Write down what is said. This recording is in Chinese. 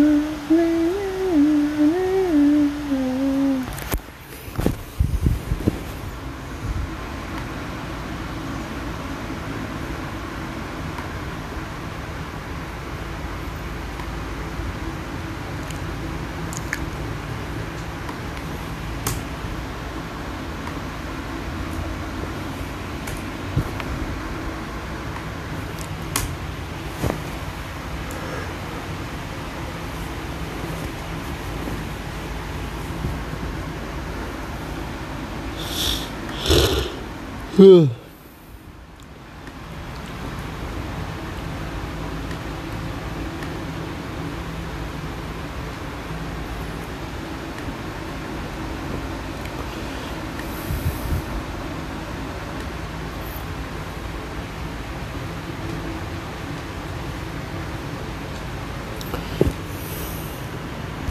Mm. 嗯。